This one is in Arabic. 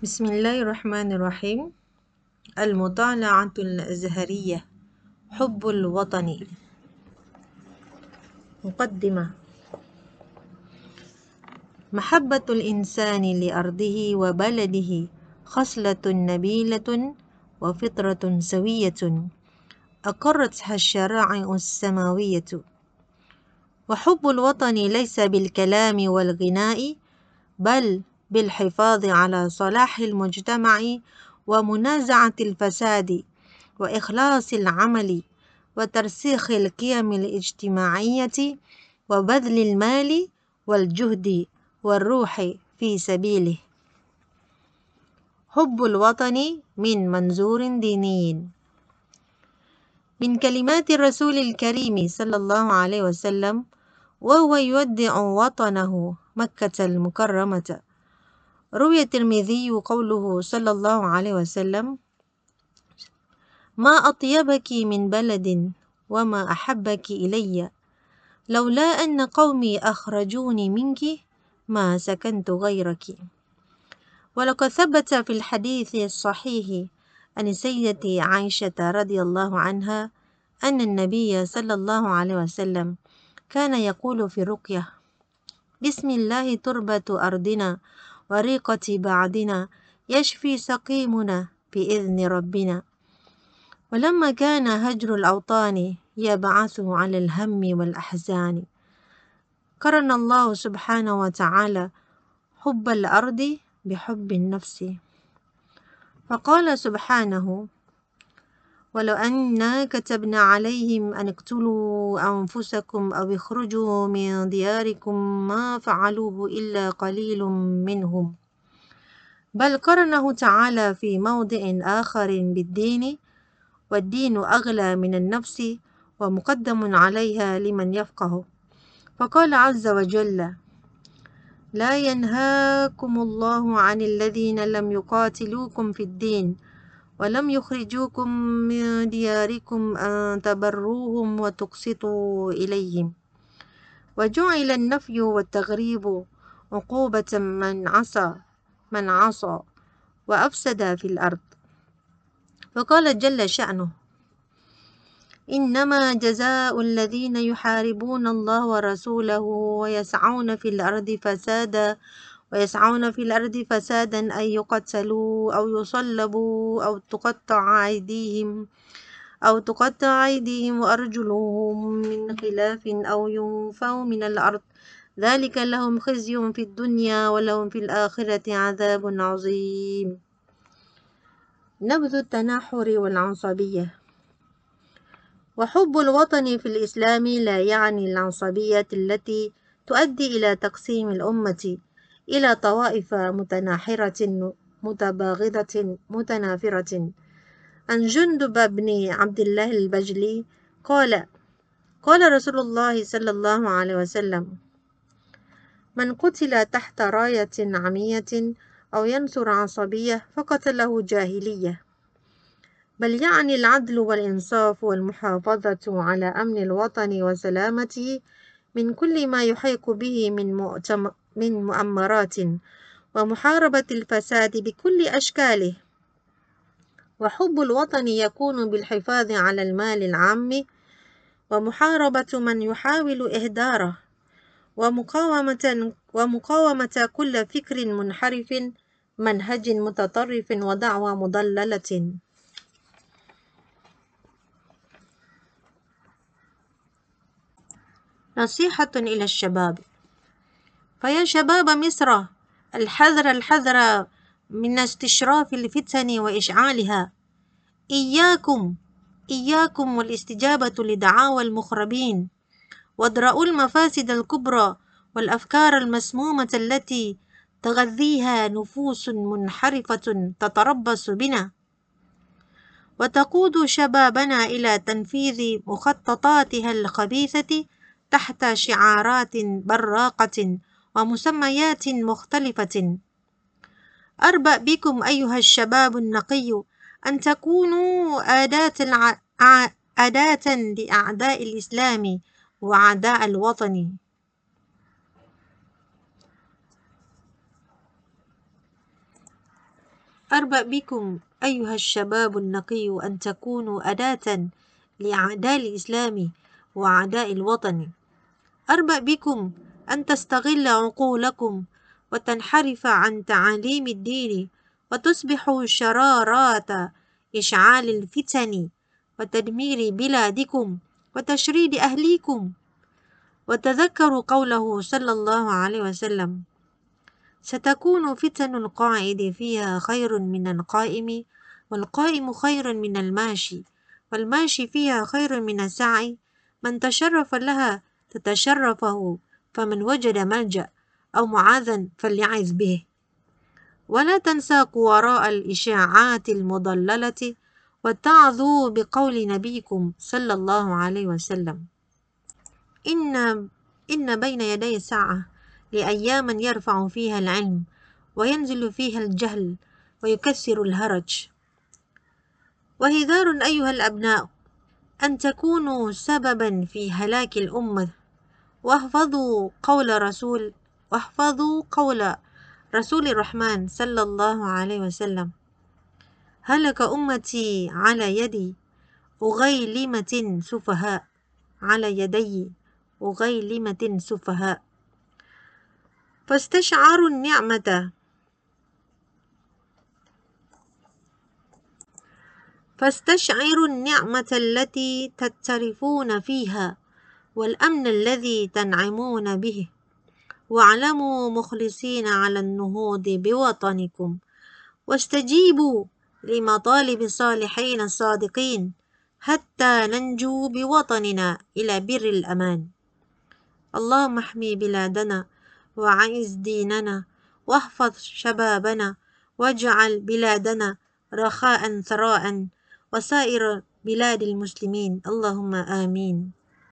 بسم الله الرحمن الرحيم المطالعة الأزهرية حب الوطن مقدمة محبة الإنسان لأرضه وبلده خصلة نبيلة وفطرة سوية أقرتها الشرائع السماوية وحب الوطن ليس بالكلام والغناء بل بالحفاظ على صلاح المجتمع ومنازعة الفساد وإخلاص العمل وترسيخ القيم الاجتماعية وبذل المال والجهد والروح في سبيله. حب الوطن من منظور ديني. من كلمات الرسول الكريم صلى الله عليه وسلم وهو يودع وطنه مكة المكرمة. روي الترمذي قوله صلى الله عليه وسلم ما أطيبك من بلد وما أحبك إلي لولا أن قومي أخرجوني منك ما سكنت غيرك. ولقد ثبت في الحديث الصحيح عن سيدتي عائشة رضي الله عنها أن النبي صلى الله عليه وسلم كان يقول في رقية بسم الله تربة أرضنا وريقة بعدنا يشفي سقيمنا بإذن ربنا. ولما كان هجر الأوطان يبعث على الهم والأحزان. قرن الله سبحانه وتعالى حب الأرض بحب النفس. فقال سبحانه ولو أنا كتبنا عليهم أن اقتلوا أنفسكم أو اخرجوا من دياركم ما فعلوه إلا قليل منهم. بل قرنه تعالى في موضع آخر بالدين والدين أغلى من النفس ومقدم عليها لمن يفقه. فقال عز وجل لا ينهاكم الله عن الذين لم يقاتلوكم في الدين ولم يخرجوكم من دياركم أن تبروهم وتقسطوا إليهم. وجعل النفي والتغريب عقوبة من عصى من عصى وأفسد في الأرض. فقال جل شأنه إنما جزاء الذين يحاربون الله ورسوله ويسعون في الأرض فسادا ويسعون في الأرض فسادا أن يقتلوا أو يصلبوا أو تقطع أيديهم أو تقطع أيديهم وأرجلهم من خلاف أو ينفوا من الأرض. ذلك لهم خزي في الدنيا ولهم في الآخرة عذاب عظيم. نبذ التناحر والعنصبية. وحب الوطن في الإسلام لا يعني العنصبية التي تؤدي إلى تقسيم الأمة. إلى طوائف متناحرة متباغضة متنافرة. عن جندب بن عبد الله البجلي قال قال رسول الله صلى الله عليه وسلم من قتل تحت راية عمية أو ينصر عصبية فقتله جاهلية. بل يعني العدل والإنصاف والمحافظة على أمن الوطن وسلامته من كل ما يحيق به من من مؤمرات ومحاربة الفساد بكل أشكاله. وحب الوطن يكون بالحفاظ على المال العام ومحاربة من يحاول إهداره. ومقاومة ومقاومة كل فكر منحرف منهج متطرف ودعوة مضللة. نصيحة إلى الشباب. فيا شباب مصر الحذر الحذر من استشراف الفتن وإشعالها. إياكم إياكم والاستجابة لدعاوى المخربين. وادرأوا المفاسد الكبرى والأفكار المسمومة التي تغذيها نفوس منحرفة تتربص بنا. وتقود شبابنا إلى تنفيذ مخططاتها الخبيثة تحت شعارات براقة ومسميات مختلفة أربأ بكم أيها الشباب النقي أن تكونوا أداة. أداة لأعداء الإسلام وأعداء الوطن أربأ بكم أيها الشباب النقي أن تكونوا أداة لأعداء الإسلام وأعداء الوطن أربأ بكم أن تستغل عقولكم وتنحرف عن تعاليم الدين وتصبحوا شرارات إشعال الفتن وتدمير بلادكم وتشريد أهليكم. وتذكروا قوله صلى الله عليه وسلم ستكون فتن القاعد فيها خير من القائم والقائم خير من الماشي والماشي فيها خير من السعي. من تشرف لها تتشرفه فمن وجد ملجأ أو معاذا فليعز به. ولا تنساقوا وراء الإشاعات المضللة وتعظوا بقول نبيكم صلى الله عليه وسلم. إن إن بين يدي الساعة لأياما يرفع فيها العلم وينزل فيها الجهل ويكسر الهرج. وهذار أيها الأبناء أن تكونوا سببا في هلاك الأمة واحفظوا قول رسول واحفظوا قول رسول الرحمن صلى الله عليه وسلم. هلك أمتي على يدي أغيلمة سفهاء على يدي أغيلمة سفهاء. فاستشعروا النعمة. فاستشعروا النعمة التي تترفون فيها. والأمن الذي تنعمون به. واعلموا مخلصين على النهوض بوطنكم. واستجيبوا لمطالب الصالحين الصادقين حتى ننجو بوطننا إلى بر الأمان. اللهم احمي بلادنا وعز ديننا واحفظ شبابنا واجعل بلادنا رخاء ثراء وسائر بلاد المسلمين. اللهم آمين.